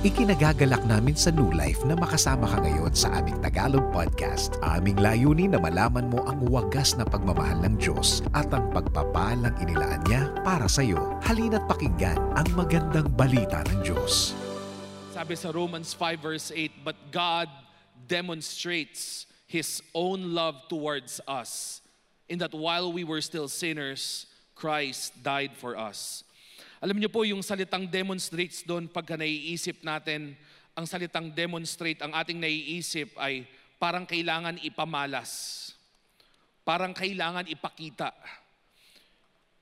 Ikinagagalak namin sa New Life na makasama ka ngayon sa aming Tagalog podcast. Aming layunin na malaman mo ang wagas na pagmamahal ng Diyos at ang pagpapalang inilaan niya para sa iyo. Halina't pakinggan ang magandang balita ng Diyos. Sabi sa Romans 5 verse 8, But God demonstrates His own love towards us in that while we were still sinners, Christ died for us. Alam niyo po yung salitang demonstrates doon pagka naiisip natin, ang salitang demonstrate, ang ating naiisip ay parang kailangan ipamalas. Parang kailangan ipakita.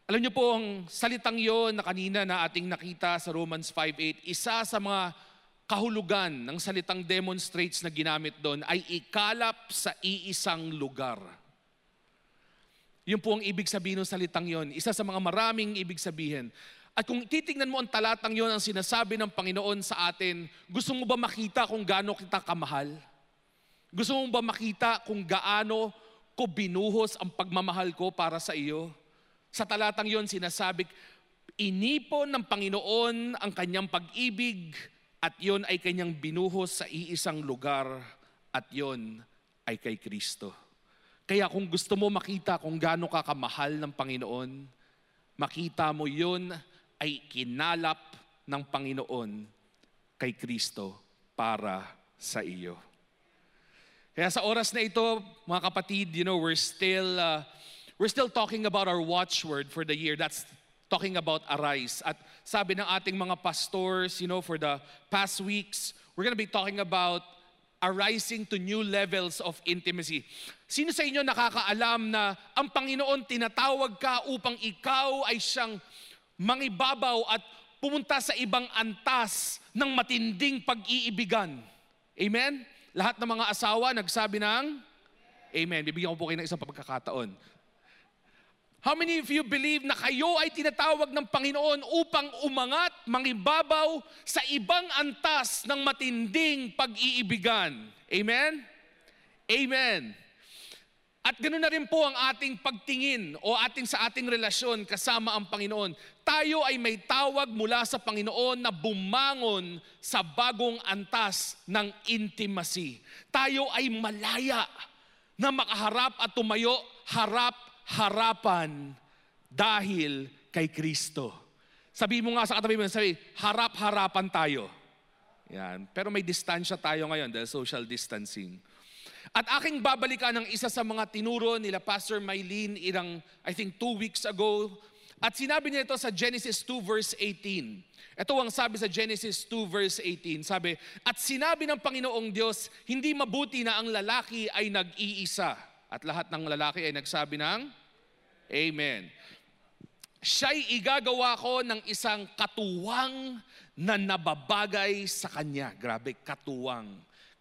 Alam niyo po ang salitang yon na kanina na ating nakita sa Romans 5.8, isa sa mga kahulugan ng salitang demonstrates na ginamit doon ay ikalap sa iisang lugar. Yun po ang ibig sabihin ng salitang yon. Isa sa mga maraming ibig sabihin. At kung titingnan mo ang talatang yon ang sinasabi ng Panginoon sa atin, gusto mo ba makita kung gaano kita kamahal? Gusto mo ba makita kung gaano ko binuhos ang pagmamahal ko para sa iyo? Sa talatang yon sinasabi, inipon ng Panginoon ang kanyang pag-ibig at yon ay kanyang binuhos sa iisang lugar at yon ay kay Kristo. Kaya kung gusto mo makita kung gaano ka kamahal ng Panginoon, makita mo yon ay kinalap ng Panginoon kay Kristo para sa iyo. Kaya sa oras na ito, mga kapatid, you know, we're still uh, we're still talking about our watchword for the year. That's talking about arise. At sabi ng ating mga pastors, you know, for the past weeks, we're going to be talking about arising to new levels of intimacy. Sino sa inyo nakakaalam na ang Panginoon tinatawag ka upang ikaw ay siyang mangibabaw at pumunta sa ibang antas ng matinding pag-iibigan. Amen? Lahat ng mga asawa nagsabi ng Amen. Bibigyan ko po kayo ng isang pagkakataon. How many of you believe na kayo ay tinatawag ng Panginoon upang umangat, mangibabaw sa ibang antas ng matinding pag-iibigan? Amen? Amen. At ganoon na rin po ang ating pagtingin o ating sa ating relasyon kasama ang Panginoon. Tayo ay may tawag mula sa Panginoon na bumangon sa bagong antas ng intimacy. Tayo ay malaya na makaharap at tumayo harap-harapan dahil kay Kristo. Sabi mo nga sa katabi mo, sabi, harap-harapan tayo. Yan. Pero may distansya tayo ngayon dahil social distancing. At aking babalikan ng isa sa mga tinuro nila Pastor Mylene irang, I think, two weeks ago. At sinabi niya ito sa Genesis 2 verse 18. Ito ang sabi sa Genesis 2 verse 18. Sabi, At sinabi ng Panginoong Diyos, hindi mabuti na ang lalaki ay nag-iisa. At lahat ng lalaki ay nagsabi ng Amen. Siya'y igagawa ko ng isang katuwang na nababagay sa kanya. Grabe, katuwang.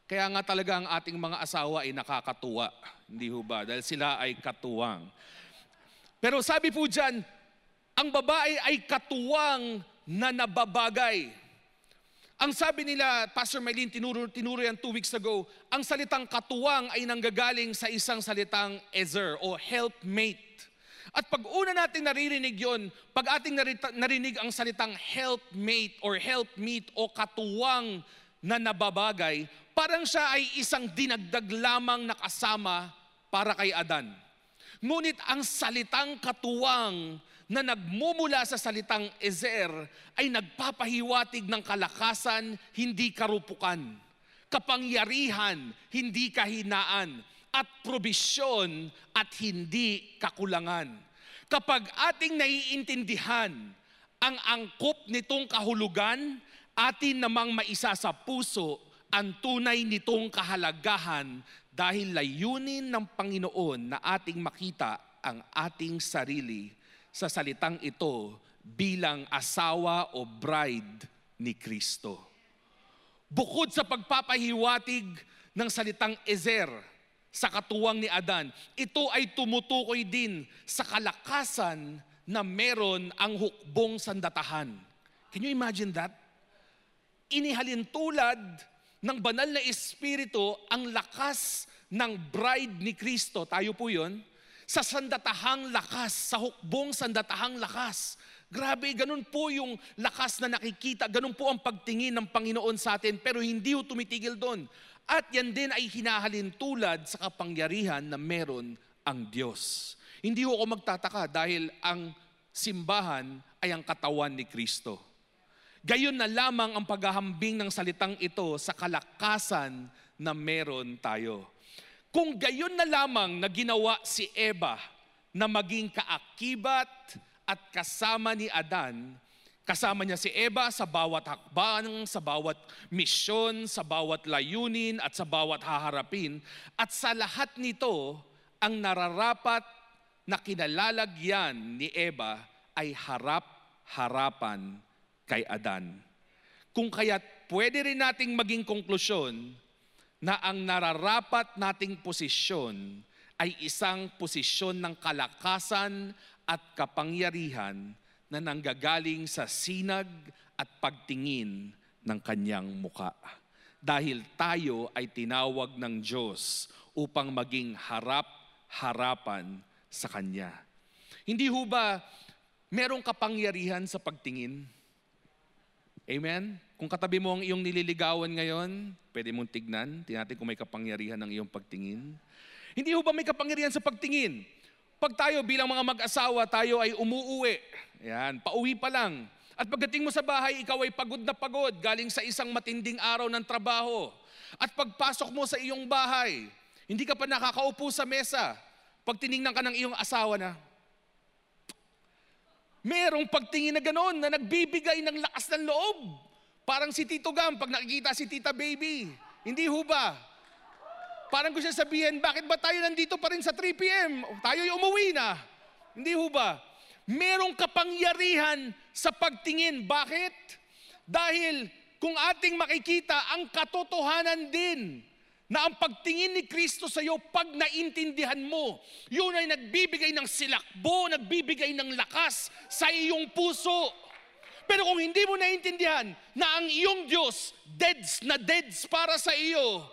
Kaya nga talaga ang ating mga asawa ay nakakatuwa. Hindi ho ba? Dahil sila ay katuwang. Pero sabi po dyan, ang babae ay katuwang na nababagay. Ang sabi nila, Pastor Maylene, tinuro, tinuro yan two weeks ago, ang salitang katuwang ay nanggagaling sa isang salitang ezer o helpmate. At pag una natin naririnig yon, pag ating narinig ang salitang helpmate or helpmeet o katuwang na nababagay, parang siya ay isang dinagdag lamang na kasama para kay Adan. Ngunit ang salitang katuwang na nagmumula sa salitang ezer ay nagpapahiwatig ng kalakasan, hindi karupukan, kapangyarihan, hindi kahinaan, at probisyon at hindi kakulangan. Kapag ating naiintindihan ang angkop nitong kahulugan, atin namang maisa sa puso ang tunay nitong kahalagahan dahil layunin ng Panginoon na ating makita ang ating sarili sa salitang ito bilang asawa o bride ni Kristo. Bukod sa pagpapahiwatig ng salitang Ezer sa katuwang ni Adan, ito ay tumutukoy din sa kalakasan na meron ang hukbong sandatahan. Can you imagine that? Inihalin tulad ng banal na espiritu ang lakas ng bride ni Kristo. Tayo po yon sa sandatahang lakas, sa hukbong sandatahang lakas Grabe, ganun po yung lakas na nakikita, ganun po ang pagtingin ng Panginoon sa atin, pero hindi ho tumitigil doon. At yan din ay hinahalin tulad sa kapangyarihan na meron ang Diyos. Hindi ho ako magtataka dahil ang simbahan ay ang katawan ni Kristo. Gayon na lamang ang paghahambing ng salitang ito sa kalakasan na meron tayo. Kung gayon na lamang na ginawa si Eva na maging kaakibat at kasama ni Adan, kasama niya si Eva sa bawat hakbang, sa bawat misyon, sa bawat layunin at sa bawat haharapin, at sa lahat nito, ang nararapat na kinalalagyan ni Eva ay harap-harapan kay Adan. Kung kaya't pwede rin nating maging konklusyon na ang nararapat nating posisyon ay isang posisyon ng kalakasan at kapangyarihan na nanggagaling sa sinag at pagtingin ng kanyang muka. Dahil tayo ay tinawag ng Diyos upang maging harap-harapan sa Kanya. Hindi ho ba merong kapangyarihan sa pagtingin? Amen? Kung katabi mo ang iyong nililigawan ngayon, pwede mong tignan. Tingnan kung may kapangyarihan ng iyong pagtingin. Hindi ho ba may kapangyarihan sa pagtingin? Pag tayo bilang mga mag-asawa, tayo ay umuuwi. Yan, pauwi pa lang. At pagdating mo sa bahay, ikaw ay pagod na pagod galing sa isang matinding araw ng trabaho. At pagpasok mo sa iyong bahay, hindi ka pa nakakaupo sa mesa. Pag tiningnan ka ng iyong asawa na, merong pagtingin na gano'n na nagbibigay ng lakas ng loob. Parang si Tito Gam pag nakikita si Tita Baby. Hindi ho ba? Parang gusto sabihin, bakit ba tayo nandito pa rin sa 3 p.m.? Tayo'y umuwi na. Hindi ho ba? Merong kapangyarihan sa pagtingin. Bakit? Dahil kung ating makikita ang katotohanan din na ang pagtingin ni Kristo sa iyo pag naintindihan mo, yun ay nagbibigay ng silakbo, nagbibigay ng lakas sa iyong puso. Pero kung hindi mo naintindihan na ang iyong Diyos, deads na deads para sa iyo,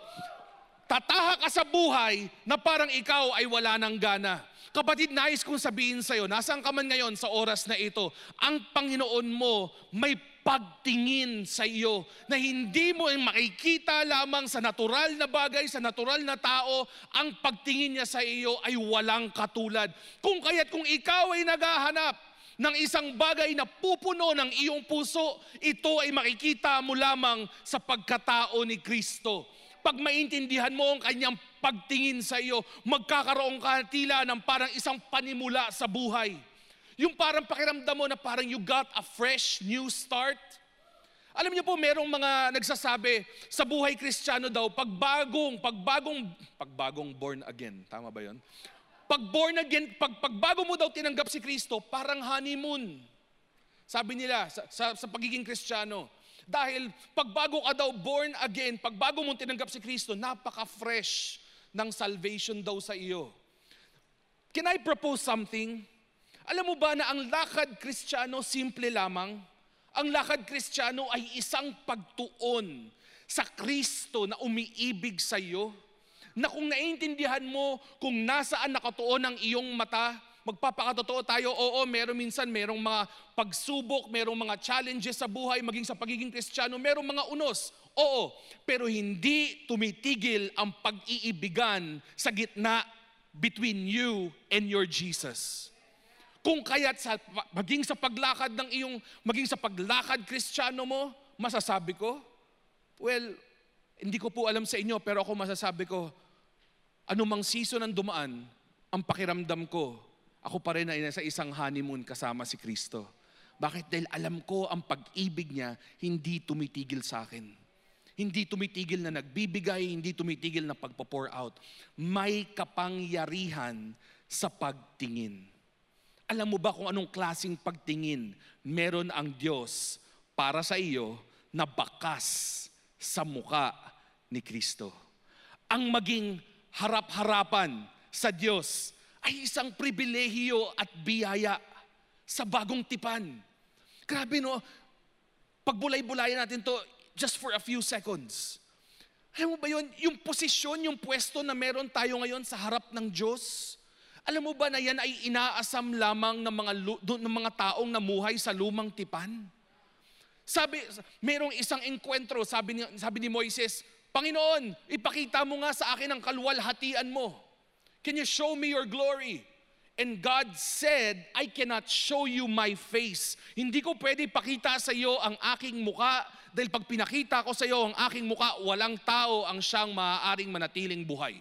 tataha ka sa buhay na parang ikaw ay wala ng gana. Kapatid, nais kong sabihin sa iyo, nasaan ka man ngayon sa oras na ito, ang Panginoon mo may pagtingin sa iyo na hindi mo makikita lamang sa natural na bagay, sa natural na tao, ang pagtingin niya sa iyo ay walang katulad. Kung kaya't kung ikaw ay naghahanap ng isang bagay na pupuno ng iyong puso, ito ay makikita mo lamang sa pagkatao ni Kristo. Pag maintindihan mo ang kanyang pagtingin sa iyo, magkakaroon ka tila ng parang isang panimula sa buhay. Yung parang pakiramdam mo na parang you got a fresh new start. Alam niyo po, merong mga nagsasabi sa buhay kristyano daw, pagbagong, pagbagong, pagbagong born again. Tama ba yon? Pag born again, pag, pagbago mo daw tinanggap si Kristo, parang honeymoon. Sabi nila sa, sa, sa pagiging kristyano. Dahil pagbago ka daw born again, pagbago mo tinanggap si Kristo, napaka-fresh ng salvation daw sa iyo. Can I propose something? Alam mo ba na ang lakad kristyano simple lamang? Ang lakad kristyano ay isang pagtuon sa Kristo na umiibig sa iyo. Na kung naiintindihan mo kung nasaan nakatuon ang iyong mata, magpapakatotoo tayo, oo, meron minsan, merong mga pagsubok, merong mga challenges sa buhay, maging sa pagiging kristyano, merong mga unos. Oo, pero hindi tumitigil ang pag-iibigan sa gitna between you and your Jesus. Kung kaya't sa, maging sa paglakad ng iyong, maging sa paglakad kristyano mo, masasabi ko, well, hindi ko po alam sa inyo, pero ako masasabi ko, anumang season ang dumaan, ang pakiramdam ko, ako pa rin ay nasa isang honeymoon kasama si Kristo. Bakit? Dahil alam ko ang pag-ibig niya hindi tumitigil sa akin. Hindi tumitigil na nagbibigay, hindi tumitigil na pagpo-pour out. May kapangyarihan sa pagtingin. Alam mo ba kung anong klasing pagtingin meron ang Diyos para sa iyo na bakas sa muka ni Kristo? Ang maging harap-harapan sa Diyos ay isang pribilehiyo at biyaya sa bagong tipan. Grabe no, pagbulay-bulayan natin to just for a few seconds. Alam mo ba yun, yung posisyon, yung pwesto na meron tayo ngayon sa harap ng Diyos, Alam mo ba na yan ay inaasam lamang ng mga, ng mga taong namuhay sa lumang tipan? Sabi, merong isang enkwentro, sabi ni, sabi ni Moises, Panginoon, ipakita mo nga sa akin ang kalwalhatian mo. Can you show me your glory? And God said, I cannot show you my face. Hindi ko pwede pakita sa iyo ang aking muka dahil pag pinakita ko sa iyo ang aking muka, walang tao ang siyang maaaring manatiling buhay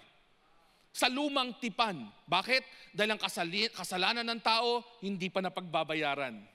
sa lumang tipan. Bakit? Dahil ang kasalanan ng tao, hindi pa napagbabayaran.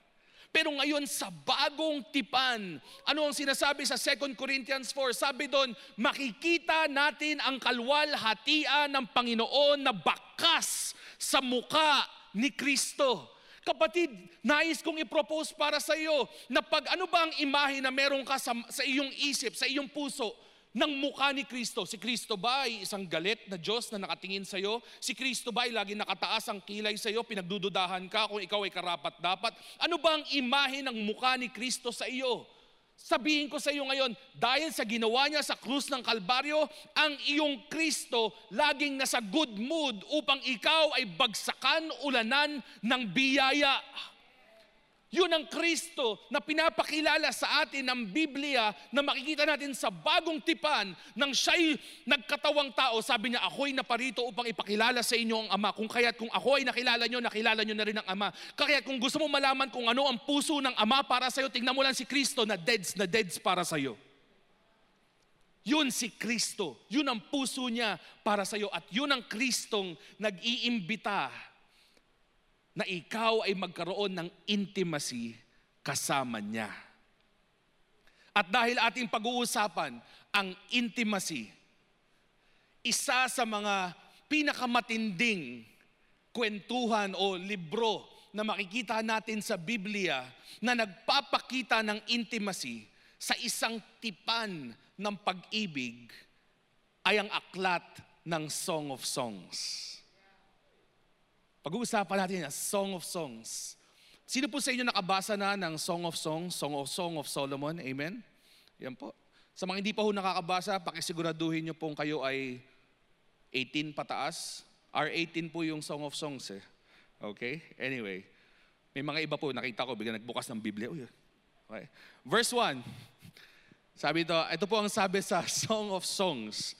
Pero ngayon sa bagong tipan, ano ang sinasabi sa 2 Corinthians 4? Sabi doon, makikita natin ang kalwalhatian ng Panginoon na bakas sa muka ni Kristo. Kapatid, nais kong i-propose para sa iyo na pag ano ba ang imahe na meron ka sa, sa iyong isip, sa iyong puso, ng mukha ni Kristo. Si Kristo ba ay isang galit na Diyos na nakatingin sa iyo? Si Kristo ba ay lagi nakataas ang kilay sa iyo? Pinagdududahan ka kung ikaw ay karapat dapat? Ano ba ang imahe ng mukha ni Kristo sa iyo? Sabihin ko sa iyo ngayon, dahil sa ginawa niya sa krus ng Kalbaryo, ang iyong Kristo laging nasa good mood upang ikaw ay bagsakan ulanan ng biyaya. Yun ang Kristo na pinapakilala sa atin ng Biblia na makikita natin sa bagong tipan nang siya'y nagkatawang tao. Sabi niya, ako'y naparito upang ipakilala sa inyo ang Ama. Kung kaya't kung ako ay nakilala nyo, nakilala nyo na rin ang Ama. Kaya kung gusto mo malaman kung ano ang puso ng Ama para sa iyo, tingnan mo lang si Kristo na deads na deads para sa iyo. Yun si Kristo. Yun ang puso niya para sa iyo. At yun ang Kristong nag-iimbita na ikaw ay magkaroon ng intimacy kasama niya. At dahil ating pag-uusapan ang intimacy, isa sa mga pinakamatinding kwentuhan o libro na makikita natin sa Biblia na nagpapakita ng intimacy sa isang tipan ng pag-ibig ay ang aklat ng Song of Songs. Pag-uusapan natin ang Song of Songs. Sino po sa inyo nakabasa na ng Song of Songs, Song of, Song of Solomon? Amen? Yan po. Sa mga hindi pa ho nakakabasa, pakisiguraduhin nyo pong kayo ay 18 pataas. R18 po yung Song of Songs eh. Okay? Anyway. May mga iba po, nakita ko, bigla nagbukas ng Biblia. Uy, okay. Verse 1. Sabi ito, ito po ang sabi sa Song of Songs.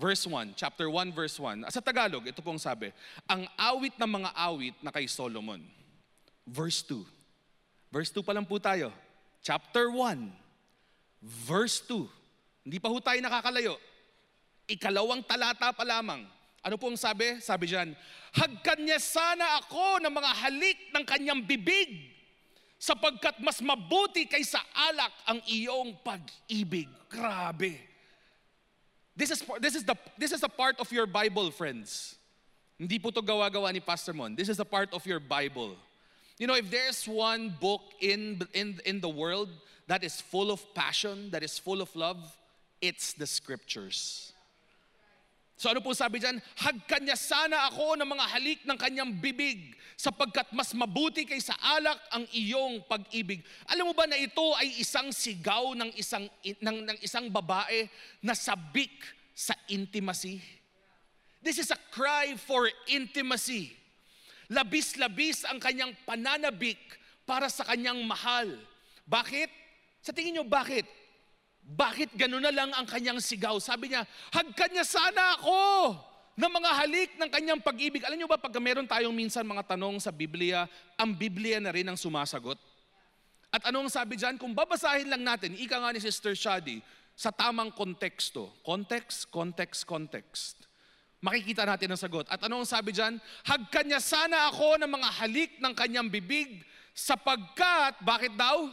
Verse 1, chapter 1, verse 1. Sa Tagalog, ito pong sabi, ang awit ng mga awit na kay Solomon. Verse 2. Verse 2 pa lang po tayo. Chapter 1, verse 2. Hindi pa ho tayo nakakalayo. Ikalawang talata pa lamang. Ano pong sabi? Sabi diyan, Hagkan niya sana ako ng mga halik ng kanyang bibig sapagkat mas mabuti kaysa alak ang iyong pag-ibig. Grabe. This is, this is, the, this is a part of your Bible, friends. Hindi po to gawa-gawa ni Pastor Mon. This is a part of your Bible. You know, if there's one book in, in, in the world that is full of passion, that is full of love, it's the scriptures. So ano po sabi dyan? Hagkan niya sana ako ng mga halik ng kanyang bibig sapagkat mas mabuti kaysa alak ang iyong pag-ibig. Alam mo ba na ito ay isang sigaw ng isang, ng, ng isang babae na sabik sa intimacy? This is a cry for intimacy. Labis-labis ang kanyang pananabik para sa kanyang mahal. Bakit? Sa tingin nyo, bakit? Bakit gano'n na lang ang kanyang sigaw? Sabi niya, hagkan niya sana ako ng mga halik ng kanyang pag-ibig. Alam niyo ba, pag meron tayong minsan mga tanong sa Biblia, ang Biblia na rin ang sumasagot. At anong sabi dyan? Kung babasahin lang natin, ika nga ni Sister Shadi, sa tamang konteksto. Context, context, context. Makikita natin ang sagot. At anong sabi dyan? Hagkan niya sana ako ng mga halik ng kanyang bibig sapagkat, bakit daw?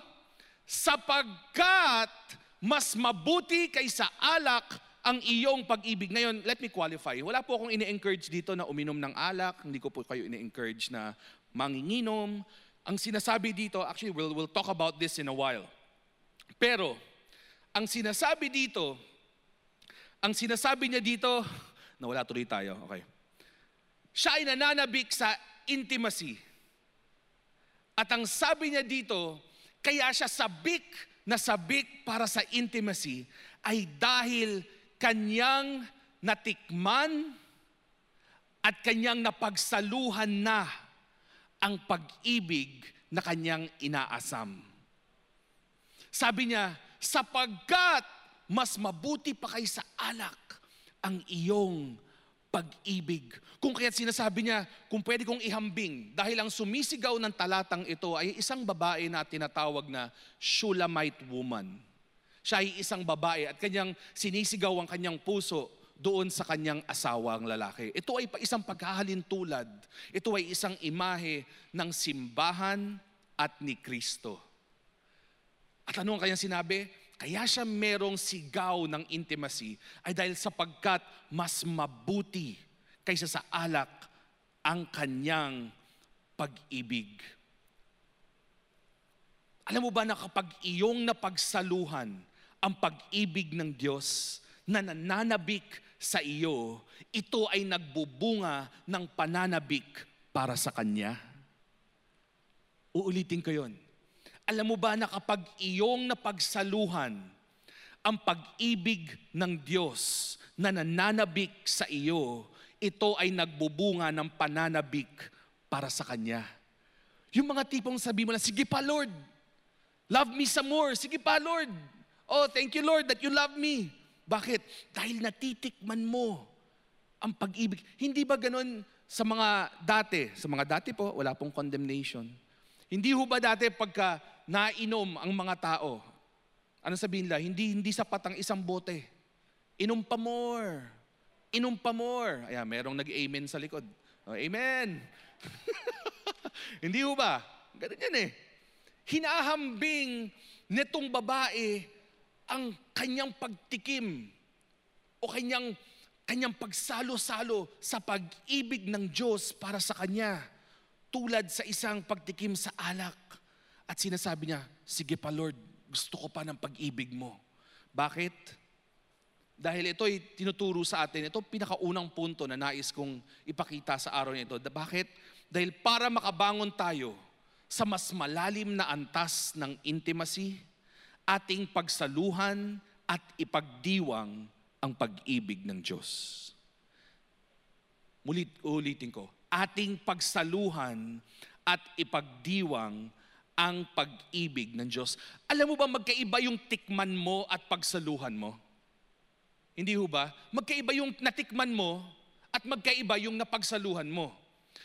Sapagkat mas mabuti kaysa alak ang iyong pag-ibig. Ngayon, let me qualify. Wala po akong ini-encourage dito na uminom ng alak. Hindi ko po kayo ini-encourage na manginginom. Ang sinasabi dito, actually, we'll, we'll talk about this in a while. Pero, ang sinasabi dito, ang sinasabi niya dito, nawala tuloy tayo, okay. Siya ay nananabik sa intimacy. At ang sabi niya dito, kaya siya sabik na sabik para sa intimacy ay dahil kanyang natikman at kanyang napagsaluhan na ang pag-ibig na kanyang inaasam. Sabi niya, sapagkat mas mabuti pa kay sa alak ang iyong pag-ibig. Kung kaya't sinasabi niya, kung pwede kong ihambing, dahil ang sumisigaw ng talatang ito ay isang babae na tinatawag na Shulamite woman. Siya ay isang babae at kanyang sinisigaw ang kanyang puso doon sa kanyang asawang lalaki. Ito ay isang paghahalintulad. Ito ay isang imahe ng simbahan at ni Kristo. At ano ang kanyang sinabi? Kaya siya merong sigaw ng intimacy ay dahil sapagkat mas mabuti kaysa sa alak ang kanyang pag-ibig. Alam mo ba na kapag iyong napagsaluhan ang pag-ibig ng Diyos na nananabik sa iyo, ito ay nagbubunga ng pananabik para sa Kanya. Uulitin ko yon. Alam mo ba na kapag iyong napagsaluhan ang pag-ibig ng Diyos na nananabik sa iyo, ito ay nagbubunga ng pananabik para sa Kanya. Yung mga tipong sabi mo na, sige pa Lord, love me some more. Sige pa Lord, Oh, thank you Lord that you love me. Bakit? Dahil natitikman mo ang pag-ibig. Hindi ba ganun sa mga dati? Sa mga dati po, wala pong condemnation. Hindi ho ba dati pagka nainom ang mga tao, ano sabihin nila? Hindi, hindi sapat ang isang bote. Inom pa more. Inom pa more. Ayan, merong nag-amen sa likod. Oh, amen. hindi ho ba? Ganun yan eh. Hinahambing netong babae ang kanyang pagtikim o kanyang, kanyang pagsalo-salo sa pag-ibig ng Diyos para sa kanya. Tulad sa isang pagtikim sa alak. At sinasabi niya, sige pa Lord, gusto ko pa ng pag-ibig mo. Bakit? Dahil ito ay tinuturo sa atin, ito pinakaunang punto na nais kong ipakita sa araw nito. Bakit? Dahil para makabangon tayo sa mas malalim na antas ng intimacy, ating pagsaluhan at ipagdiwang ang pag-ibig ng Diyos. Mulit, ulitin ko, ating pagsaluhan at ipagdiwang ang pag-ibig ng Diyos. Alam mo ba magkaiba yung tikman mo at pagsaluhan mo? Hindi ho ba? Magkaiba yung natikman mo at magkaiba yung napagsaluhan mo.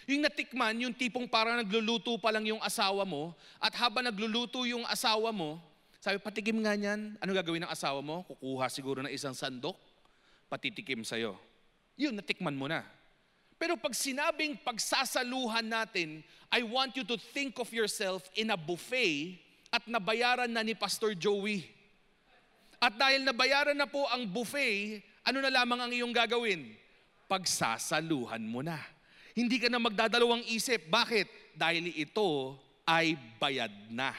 Yung natikman, yung tipong parang nagluluto pa lang yung asawa mo at habang nagluluto yung asawa mo, sabi, patikim nga niyan. Ano gagawin ng asawa mo? Kukuha siguro ng isang sandok, patitikim sa'yo. Yun, natikman mo na. Pero pag sinabing pagsasaluhan natin, I want you to think of yourself in a buffet at nabayaran na ni Pastor Joey. At dahil nabayaran na po ang buffet, ano na lamang ang iyong gagawin? Pagsasaluhan mo na. Hindi ka na magdadalawang isip. Bakit? Dahil ito ay bayad na.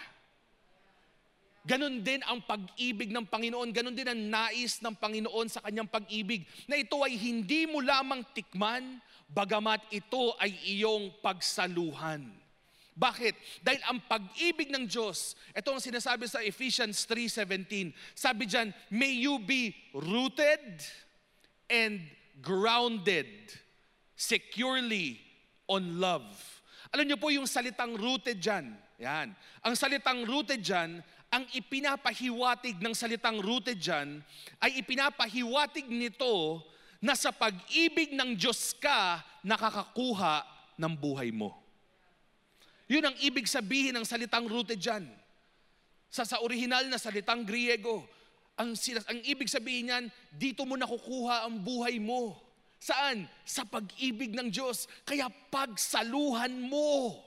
Ganon din ang pag-ibig ng Panginoon, ganon din ang nais ng Panginoon sa kanyang pag-ibig, na ito ay hindi mo lamang tikman, bagamat ito ay iyong pagsaluhan. Bakit? Dahil ang pag-ibig ng Diyos, ito ang sinasabi sa Ephesians 3.17, sabi dyan, may you be rooted and grounded securely on love. Alam niyo po yung salitang rooted dyan, yan. Ang salitang rooted dyan ang ipinapahiwatig ng salitang rooted dyan ay ipinapahiwatig nito na sa pag-ibig ng Diyos ka nakakakuha ng buhay mo. Yun ang ibig sabihin ng salitang rooted dyan. Sa, sa original na salitang Griego, ang, ang ibig sabihin niyan, dito mo nakukuha ang buhay mo. Saan? Sa pag-ibig ng Diyos. Kaya pagsaluhan mo.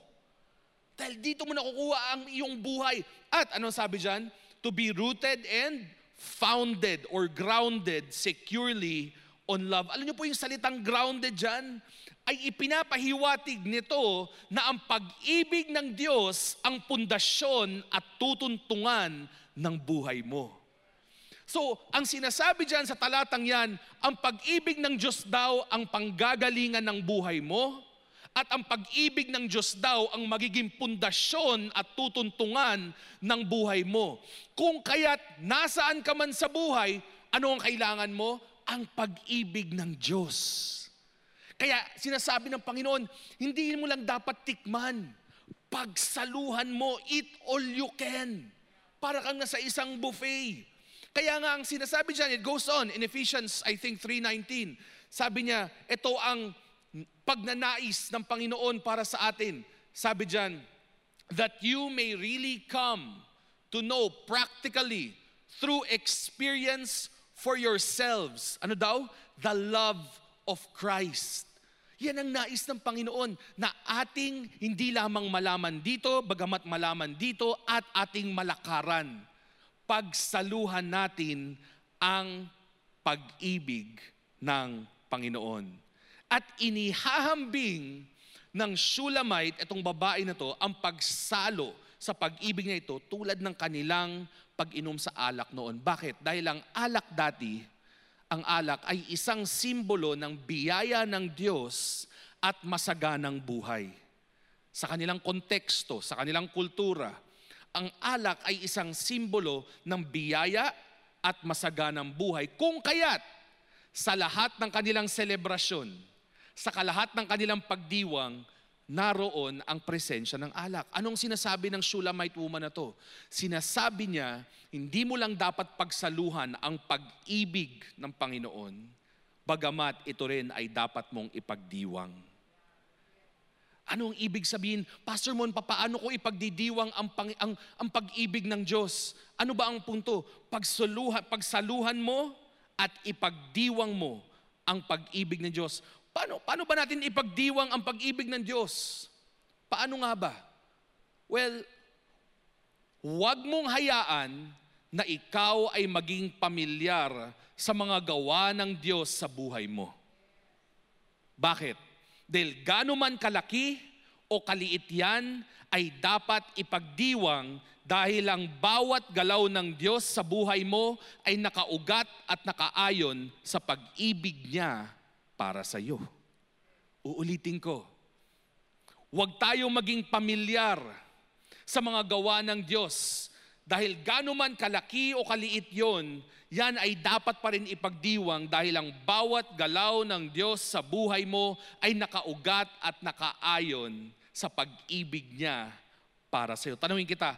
Dahil dito mo nakukuha ang iyong buhay. At anong sabi dyan? To be rooted and founded or grounded securely on love. Alam niyo po yung salitang grounded dyan? Ay ipinapahiwatig nito na ang pag-ibig ng Diyos ang pundasyon at tutuntungan ng buhay mo. So, ang sinasabi dyan sa talatang yan, ang pag-ibig ng Diyos daw ang panggagalingan ng buhay mo, at ang pag-ibig ng Diyos daw ang magiging pundasyon at tutuntungan ng buhay mo. Kung kaya't nasaan ka man sa buhay, ano ang kailangan mo? Ang pag-ibig ng Diyos. Kaya sinasabi ng Panginoon, hindi mo lang dapat tikman. Pagsaluhan mo, eat all you can. Para kang nasa isang buffet. Kaya nga ang sinasabi dyan, it goes on in Ephesians, I think 3.19. Sabi niya, ito ang pagnanais ng Panginoon para sa atin. Sabi dyan, that you may really come to know practically through experience for yourselves. Ano daw? The love of Christ. Yan ang nais ng Panginoon na ating hindi lamang malaman dito, bagamat malaman dito, at ating malakaran. Pagsaluhan natin ang pag-ibig ng Panginoon. At inihahambing ng Shulamite, itong babae na to, ang pagsalo sa pag-ibig na ito tulad ng kanilang pag-inom sa alak noon. Bakit? Dahil ang alak dati, ang alak ay isang simbolo ng biyaya ng Diyos at masaganang buhay. Sa kanilang konteksto, sa kanilang kultura, ang alak ay isang simbolo ng biyaya at masaganang buhay. Kung kaya't sa lahat ng kanilang selebrasyon, sa kalahat ng kanilang pagdiwang, naroon ang presensya ng alak. Anong sinasabi ng Shulamite woman na to? Sinasabi niya, hindi mo lang dapat pagsaluhan ang pag-ibig ng Panginoon, bagamat ito rin ay dapat mong ipagdiwang. Anong ibig sabihin? Pastor Mon, paano ko ipagdidiwang ang, pang, ang, ang pag-ibig ng Diyos? Ano ba ang punto? Pagsaluhan, pagsaluhan mo at ipagdiwang mo ang pag-ibig ng Diyos. Paano, paano ba natin ipagdiwang ang pag-ibig ng Diyos? Paano nga ba? Well, huwag mong hayaan na ikaw ay maging pamilyar sa mga gawa ng Diyos sa buhay mo. Bakit? Dahil gano man kalaki o kaliit yan, ay dapat ipagdiwang dahil ang bawat galaw ng Diyos sa buhay mo ay nakaugat at nakaayon sa pag-ibig niya para sa iyo. Uulitin ko. Huwag tayong maging pamilyar sa mga gawa ng Diyos. Dahil gano man kalaki o kaliit yon, yan ay dapat pa rin ipagdiwang dahil ang bawat galaw ng Diyos sa buhay mo ay nakaugat at nakaayon sa pag-ibig niya para sa iyo. Tanungin kita,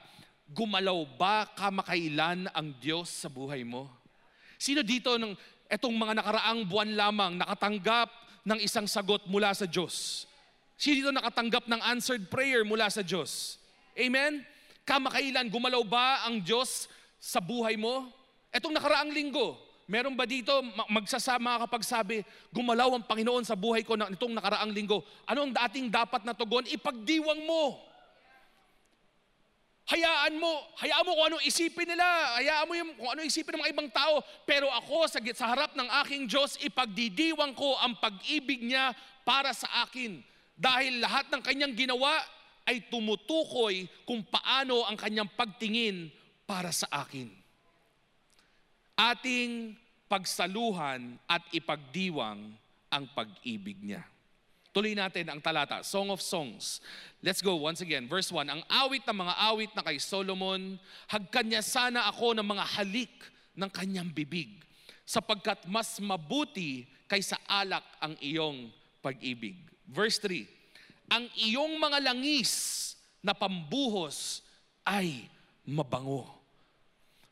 gumalaw ba kamakailan ang Diyos sa buhay mo? Sino dito ng etong mga nakaraang buwan lamang nakatanggap ng isang sagot mula sa Diyos. Sino dito nakatanggap ng answered prayer mula sa Diyos? Amen? Kamakailan, gumalaw ba ang Diyos sa buhay mo? Etong nakaraang linggo, meron ba dito magsasama kapag sabi, gumalaw ang Panginoon sa buhay ko na itong nakaraang linggo? Ano ang dating dapat na tugon? Ipagdiwang mo. Hayaan mo, hayaan mo kung ano isipin nila, hayaan mo yung, kung ano isipin ng mga ibang tao. Pero ako sa, sa harap ng aking Diyos, ipagdidiwang ko ang pag-ibig niya para sa akin. Dahil lahat ng kanyang ginawa ay tumutukoy kung paano ang kanyang pagtingin para sa akin. Ating pagsaluhan at ipagdiwang ang pag-ibig niya. Tuloy natin ang talata, Song of Songs. Let's go once again. Verse 1, Ang awit ng mga awit na kay Solomon, hagkan niya sana ako ng mga halik ng kanyang bibig, sapagkat mas mabuti kaysa alak ang iyong pag-ibig. Verse 3, Ang iyong mga langis na pambuhos ay mabango.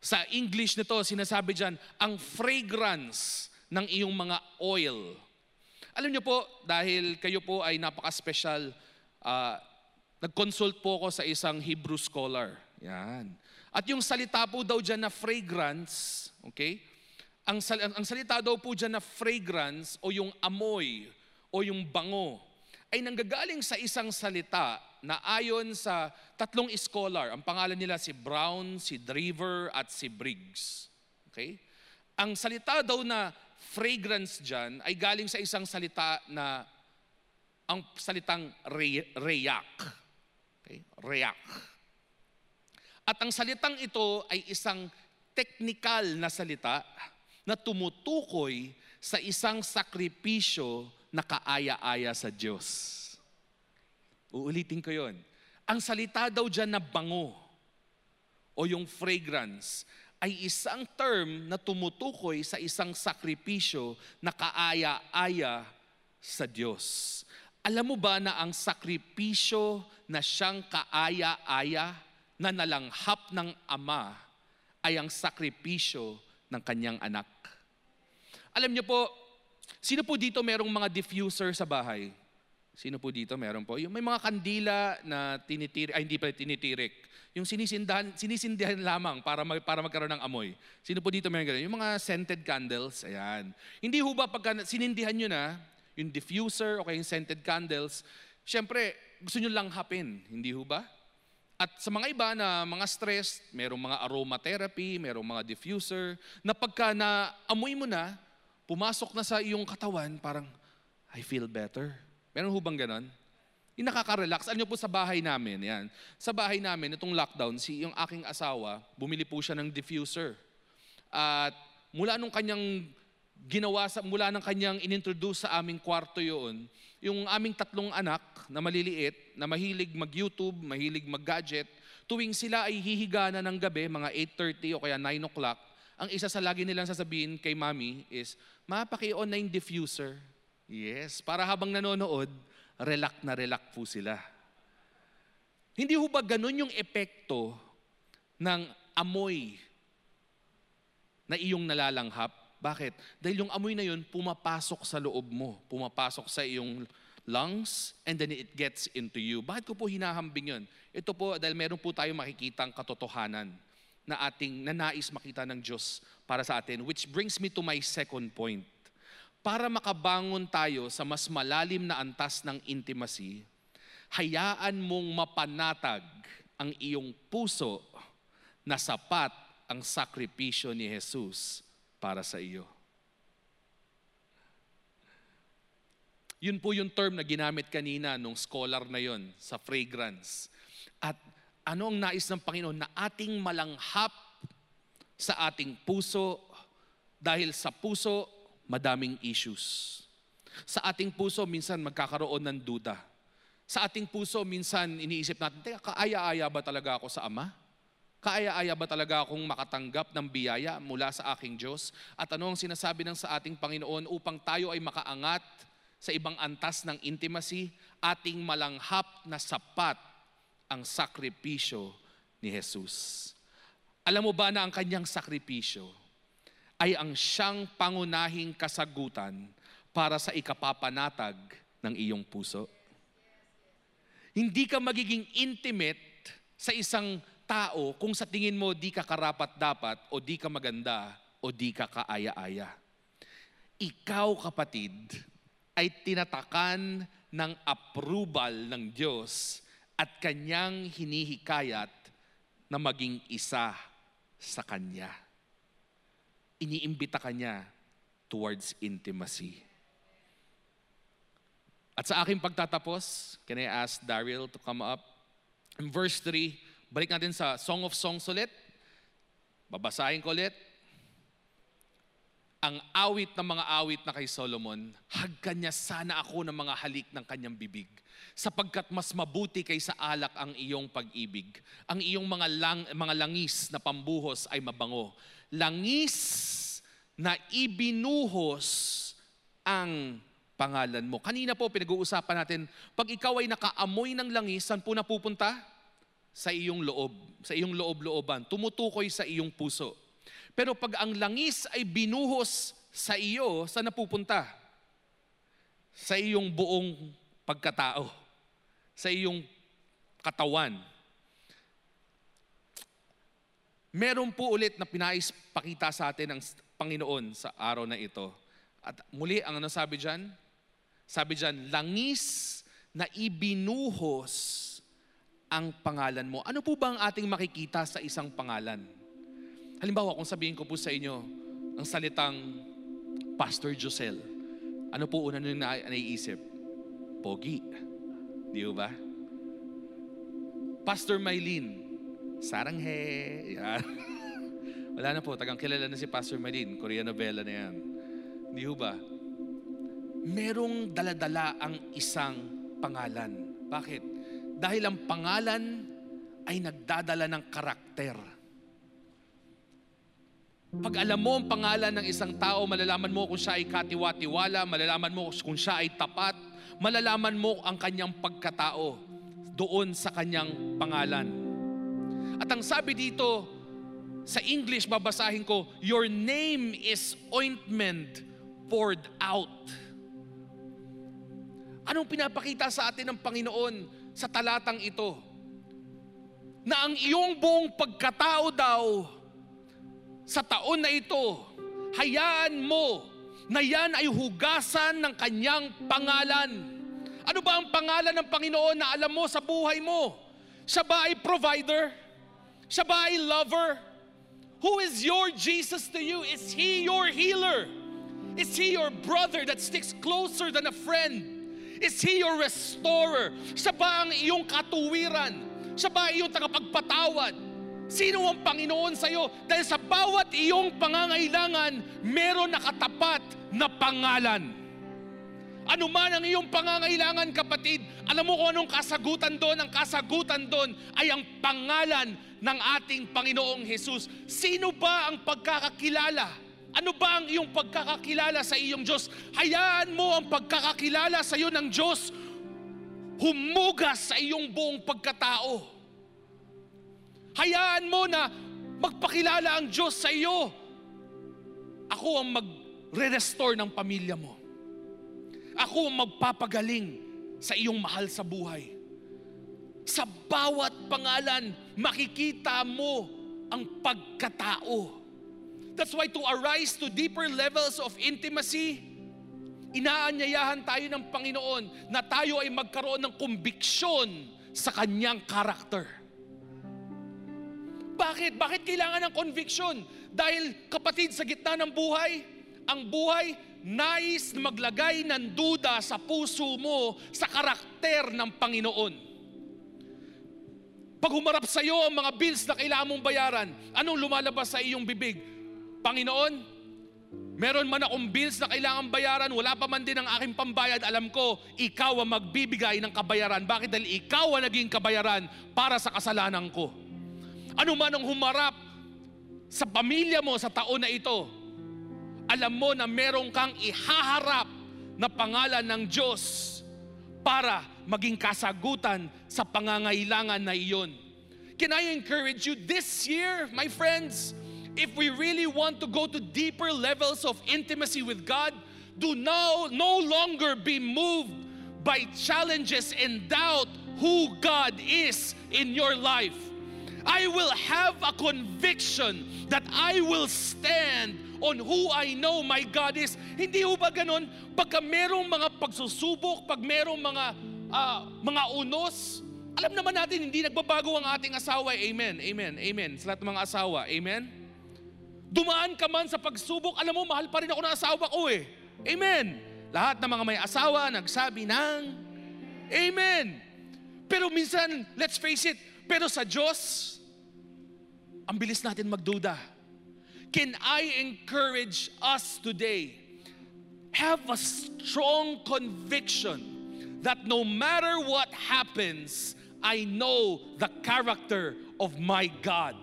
Sa English nito, sinasabi dyan, ang fragrance ng iyong mga oil alam niyo po, dahil kayo po ay napaka-special, uh, nag-consult po ako sa isang Hebrew scholar. Yan. At yung salita po daw dyan na fragrance, okay? Ang, sal- ang salita daw po dyan na fragrance o yung amoy o yung bango ay nanggagaling sa isang salita na ayon sa tatlong scholar. Ang pangalan nila si Brown, si Driver at si Briggs. Okay? Ang salita daw na fragrance dyan ay galing sa isang salita na ang salitang re- reyak. Okay? Reyak. At ang salitang ito ay isang technical na salita na tumutukoy sa isang sakripisyo na kaaya-aya sa Diyos. Uulitin ko yon. Ang salita daw dyan na bango o yung fragrance ay isang term na tumutukoy sa isang sakripisyo na kaaya-aya sa Diyos. Alam mo ba na ang sakripisyo na siyang kaaya-aya na nalanghap ng Ama ay ang sakripisyo ng kanyang anak? Alam niyo po, sino po dito merong mga diffuser sa bahay? Sino po dito meron po? Yung may mga kandila na tinitirik, ay hindi pa tinitirik. Yung sinisindahan, sinisindihan lamang para, mag, para magkaroon ng amoy. Sino po dito meron ganun? Yung mga scented candles, ayan. Hindi ho ba pagka sinindihan nyo na, yung diffuser o kaya yung scented candles, syempre, gusto nyo lang hapin, hindi ho ba? At sa mga iba na mga stress, merong mga aromatherapy, merong mga diffuser, na pagka na amoy mo na, pumasok na sa iyong katawan, parang, I feel better. Meron ho bang ganon? Yung nakaka-relax. Ano po sa bahay namin, yan. Sa bahay namin, itong lockdown, si yung aking asawa, bumili po siya ng diffuser. At mula nung kanyang ginawa, sa, mula ng kanyang inintroduce sa aming kwarto yun, yung aming tatlong anak na maliliit, na mahilig mag-YouTube, mahilig mag-gadget, tuwing sila ay hihiga na ng gabi, mga 8.30 o kaya 9 o'clock, ang isa sa lagi nilang sasabihin kay mami is, Ma, paki-on na yung diffuser. Yes, para habang nanonood, relax na relax po sila. Hindi ho ba ganun yung epekto ng amoy na iyong nalalanghap? Bakit? Dahil yung amoy na yun pumapasok sa loob mo, pumapasok sa iyong lungs, and then it gets into you. Bakit ko po hinahambing yun? Ito po, dahil meron po tayo makikitang katotohanan na ating nanais makita ng Diyos para sa atin, which brings me to my second point. Para makabangon tayo sa mas malalim na antas ng intimacy, hayaan mong mapanatag ang iyong puso na sapat ang sakripisyo ni Jesus para sa iyo. Yun po yung term na ginamit kanina nung scholar na yon sa fragrance. At ano ang nais ng Panginoon? Na ating malanghap sa ating puso dahil sa puso madaming issues. Sa ating puso minsan magkakaroon ng duda. Sa ating puso minsan iniisip natin, teka, kaaya-aya ba talaga ako sa Ama? Kaaya-aya ba talaga akong makatanggap ng biyaya mula sa aking Diyos? At ano ang sinasabi ng sa ating Panginoon upang tayo ay makaangat sa ibang antas ng intimacy, ating malanghap na sapat ang sakripisyo ni Jesus. Alam mo ba na ang kanyang sakripisyo ay ang siyang pangunahing kasagutan para sa ikapapanatag ng iyong puso? Hindi ka magiging intimate sa isang tao kung sa tingin mo di ka karapat-dapat o di ka maganda o di ka kaaya-aya. Ikaw kapatid ay tinatakan ng approval ng Diyos at kanyang hinihikayat na maging isa sa Kanya. Iniimbita Kanya towards intimacy. At sa aking pagtatapos, can I ask Daryl to come up? In verse 3, balik natin sa Song of Songs ulit. Babasahin ko ulit ang awit ng mga awit na kay Solomon, hagkan niya sana ako ng mga halik ng kanyang bibig, sapagkat mas mabuti kaysa alak ang iyong pag-ibig. Ang iyong mga, lang, mga langis na pambuhos ay mabango. Langis na ibinuhos ang pangalan mo. Kanina po pinag-uusapan natin, pag ikaw ay nakaamoy ng langis, saan po napupunta? Sa iyong loob, sa iyong loob-looban. Tumutukoy sa iyong puso. Pero pag ang langis ay binuhos sa iyo, sa napupunta? Sa iyong buong pagkatao. Sa iyong katawan. Meron po ulit na pinais pakita sa atin ng Panginoon sa araw na ito. At muli, ang ano sabi dyan? Sabi dyan, langis na ibinuhos ang pangalan mo. Ano po ba ang ating makikita sa isang pangalan? Halimbawa, kung sabihin ko po sa inyo ang salitang Pastor Josel, ano po una nyo na naiisip? Pogi. Di ba? Pastor Maylin, saranghe. Yan. Wala na po, tagang kilala na si Pastor Maylin. Korean novela na yan. Di ba? Merong daladala ang isang pangalan. Bakit? Dahil ang pangalan ay nagdadala ng karakter Pag alam mo ang pangalan ng isang tao, malalaman mo kung siya ay katiwa-tiwala, malalaman mo kung siya ay tapat, malalaman mo ang kanyang pagkatao doon sa kanyang pangalan. At ang sabi dito, sa English babasahin ko, Your name is ointment poured out. Anong pinapakita sa atin ng Panginoon sa talatang ito? Na ang iyong buong pagkatao daw sa taon na ito, hayaan mo na yan ay hugasan ng kanyang pangalan. Ano ba ang pangalan ng Panginoon na alam mo sa buhay mo? Siya ba ay provider? Siya ba ay lover? Who is your Jesus to you? Is He your healer? Is He your brother that sticks closer than a friend? Is He your restorer? Siya ba ang iyong katuwiran? Siya ba iyong tagapagpatawad? Sino ang Panginoon sa iyo? Dahil sa bawat iyong pangangailangan, meron nakatapat na pangalan. Ano man ang iyong pangangailangan, kapatid, alam mo kung anong kasagutan doon? Ang kasagutan doon ay ang pangalan ng ating Panginoong Jesus. Sino ba ang pagkakakilala? Ano ba ang iyong pagkakakilala sa iyong Diyos? Hayaan mo ang pagkakakilala sa iyo ng Diyos humugas sa iyong buong pagkatao. Hayaan mo na magpakilala ang Diyos sa iyo. Ako ang magre-restore ng pamilya mo. Ako ang magpapagaling sa iyong mahal sa buhay. Sa bawat pangalan, makikita mo ang pagkatao. That's why to arise to deeper levels of intimacy, inaanyayahan tayo ng Panginoon na tayo ay magkaroon ng conviction sa kanyang karakter. Bakit? Bakit kailangan ng conviction? Dahil kapatid sa gitna ng buhay, ang buhay nais na maglagay ng duda sa puso mo sa karakter ng Panginoon. Pag humarap sa iyo ang mga bills na kailangan mong bayaran, anong lumalabas sa iyong bibig? Panginoon, meron man akong bills na kailangan bayaran, wala pa man din ang aking pambayad, alam ko, ikaw ang magbibigay ng kabayaran. Bakit? Dahil ikaw ang naging kabayaran para sa kasalanan ko. Ano man ang humarap sa pamilya mo sa taon na ito, alam mo na meron kang ihaharap na pangalan ng Diyos para maging kasagutan sa pangangailangan na iyon. Can I encourage you this year, my friends, if we really want to go to deeper levels of intimacy with God, do no, no longer be moved by challenges and doubt who God is in your life. I will have a conviction that I will stand on who I know my God is. Hindi ho ba ganun? Pagka merong mga pagsusubok, pag merong mga, uh, mga unos, alam naman natin, hindi nagbabago ang ating asawa. Amen, amen, amen. Sa lahat ng mga asawa, amen? Dumaan ka man sa pagsubok, alam mo, mahal pa rin ako ng asawa ko eh. Amen. Lahat ng mga may asawa, nagsabi ng Amen. Pero minsan, let's face it, pero sa Diyos, ang bilis natin magduda. Can I encourage us today? Have a strong conviction that no matter what happens, I know the character of my God.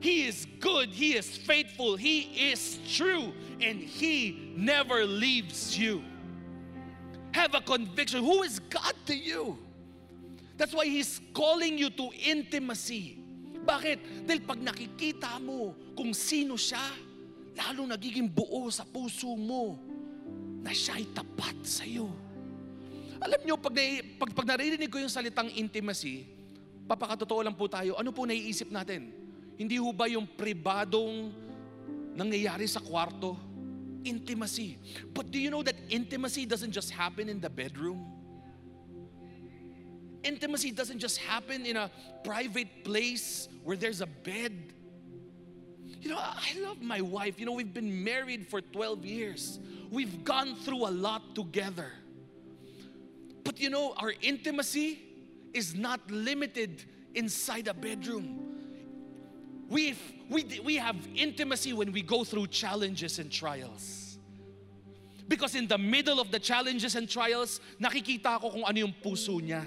He is good, He is faithful, He is true, and He never leaves you. Have a conviction. Who is God to you? That's why He's calling you to intimacy. Bakit? Dahil pag nakikita mo kung sino siya, lalo nagiging buo sa puso mo na siya'y tapat sa iyo. Alam nyo, pag, pag, pag naririnig ko yung salitang intimacy, papakatotoo lang po tayo, ano po naiisip natin? Hindi ho ba yung pribadong nangyayari sa kwarto? Intimacy. But do you know that intimacy doesn't just happen in the bedroom? Intimacy doesn't just happen in a private place where there's a bed. You know, I love my wife. You know, we've been married for 12 years. We've gone through a lot together. But you know, our intimacy is not limited inside a bedroom. We've, we, we have intimacy when we go through challenges and trials. Because in the middle of the challenges and trials, nakikita ko kung ano yung puso niya.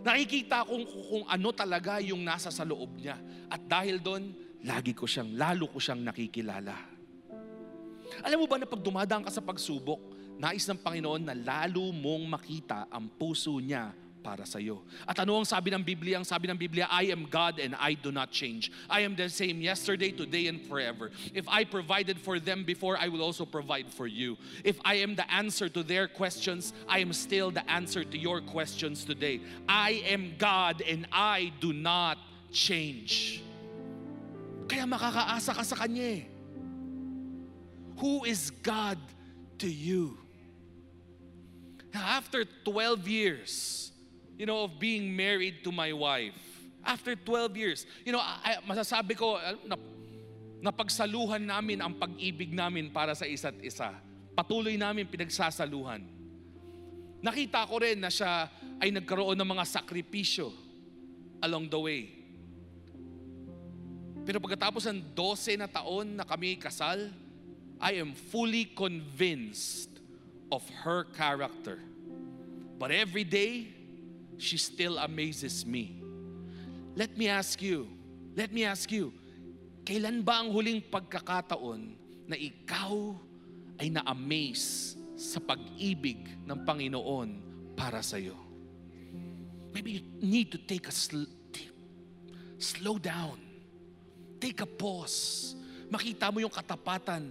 Nakikita kung, kung ano talaga yung nasa sa loob niya. At dahil doon, lagi ko siyang, lalo ko siyang nakikilala. Alam mo ba na pag dumadaan ka sa pagsubok, nais ng Panginoon na lalo mong makita ang puso niya para sa iyo. At ano ang sabi ng Biblia? Ang sabi ng Biblia, I am God and I do not change. I am the same yesterday, today, and forever. If I provided for them before, I will also provide for you. If I am the answer to their questions, I am still the answer to your questions today. I am God and I do not change. Kaya makakaasa ka sa Kanya eh. Who is God to you? After 12 years, you know, of being married to my wife, after 12 years, you know, I, masasabi ko, na, napagsaluhan namin ang pag-ibig namin para sa isa't isa. Patuloy namin pinagsasaluhan. Nakita ko rin na siya ay nagkaroon ng mga sakripisyo along the way. Pero pagkatapos ng 12 na taon na kami kasal, I am fully convinced of her character. But every day, she still amazes me. Let me ask you, let me ask you, kailan ba ang huling pagkakataon na ikaw ay na-amaze sa pag-ibig ng Panginoon para sa iyo? Maybe you need to take a sl- slow down. Take a pause. Makita mo yung katapatan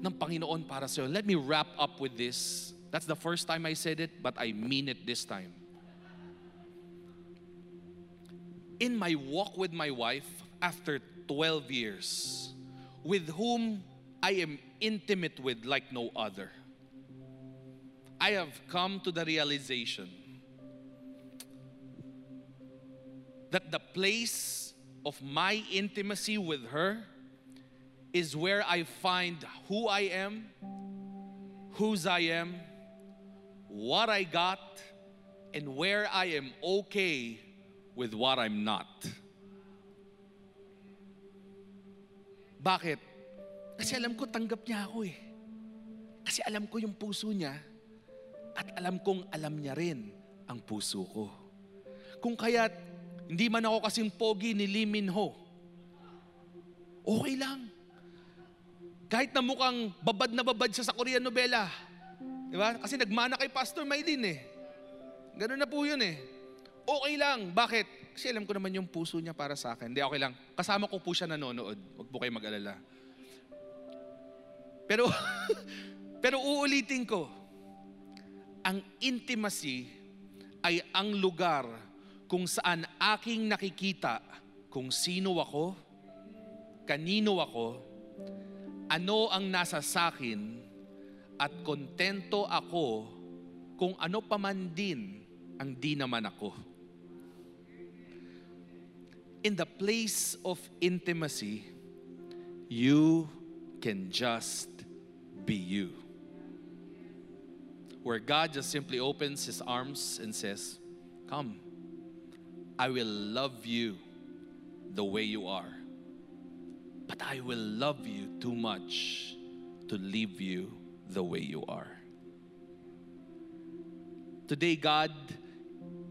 ng Panginoon para sa iyo. Let me wrap up with this. That's the first time I said it, but I mean it this time. In my walk with my wife after 12 years, with whom I am intimate with like no other, I have come to the realization that the place of my intimacy with her is where I find who I am, whose I am, what I got, and where I am okay with what I'm not. Bakit? Kasi alam ko tanggap niya ako eh. Kasi alam ko yung puso niya at alam kong alam niya rin ang puso ko. Kung kaya't hindi man ako kasing pogi ni Lee Min Ho, okay lang. Kahit na mukhang babad na babad siya sa Korean novela. Di ba? Kasi nagmana kay Pastor Maylin eh. Ganun na po yun eh. Okay lang. Bakit? Kasi alam ko naman yung puso niya para sa akin. Hindi, okay lang. Kasama ko po siya nanonood. Huwag po kayo mag-alala. Pero, pero uulitin ko, ang intimacy ay ang lugar kung saan aking nakikita kung sino ako, kanino ako, ano ang nasa sakin, at kontento ako kung ano pa man din ang di naman ako. In the place of intimacy, you can just be you. Where God just simply opens His arms and says, Come, I will love you the way you are. But I will love you too much to leave you the way you are. Today, God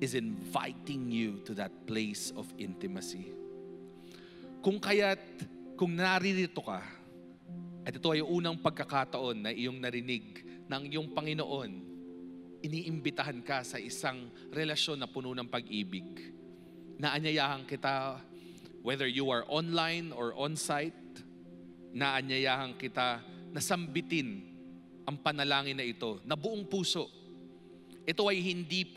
is inviting you to that place of intimacy. Kung kaya't, kung naririto ka, at ito ay unang pagkakataon na iyong narinig ng iyong Panginoon, iniimbitahan ka sa isang relasyon na puno ng pag-ibig. Naanyayahan kita, whether you are online or on-site, naanyayahan kita na sambitin ang panalangin na ito na buong puso. Ito ay hindi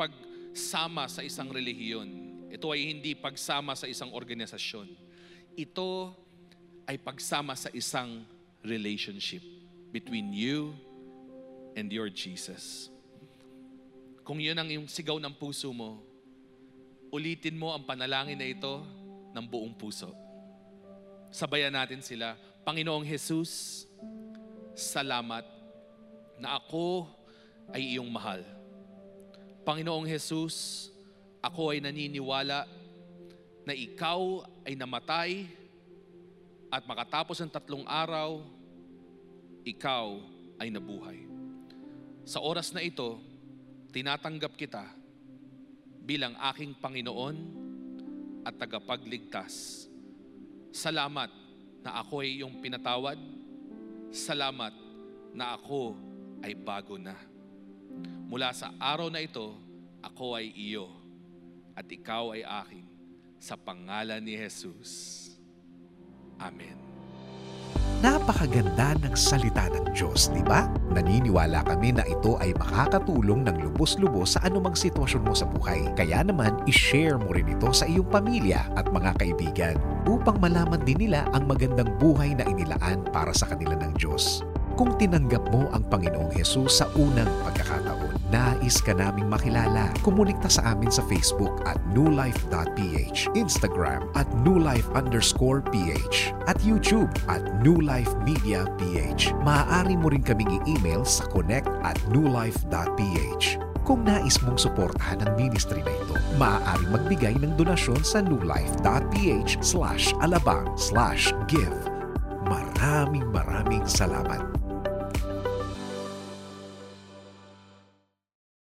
pagsama sa isang relihiyon. Ito ay hindi pagsama sa isang organisasyon. Ito ay pagsama sa isang relationship between you and your Jesus. Kung yun ang yung sigaw ng puso mo, ulitin mo ang panalangin na ito ng buong puso. Sabayan natin sila. Panginoong Jesus, salamat na ako ay iyong mahal. Panginoong Jesus, ako ay naniniwala na ikaw ay namatay at makatapos ng tatlong araw, ikaw ay nabuhay. Sa oras na ito, tinatanggap kita bilang aking Panginoon at tagapagligtas. Salamat na ako ay iyong pinatawad. Salamat na ako ay bago na. Mula sa araw na ito, ako ay iyo at ikaw ay akin sa pangalan ni Jesus. Amen. Napakaganda ng salita ng Diyos, di ba? Naniniwala kami na ito ay makakatulong ng lubos-lubos sa anumang sitwasyon mo sa buhay. Kaya naman, ishare mo rin ito sa iyong pamilya at mga kaibigan upang malaman din nila ang magandang buhay na inilaan para sa kanila ng Diyos. Kung tinanggap mo ang Panginoong Hesus sa unang pagkakataon, nais ka naming makilala. Kumunikta sa amin sa Facebook at newlife.ph, Instagram at newlife underscore ph, at YouTube at Life Media PH. Maaari mo rin kaming i-email sa connect at newlife.ph. Kung nais mong suportahan ang ministry na ito, maaari magbigay ng donasyon sa newlife.ph slash alabang slash give. Maraming maraming salamat.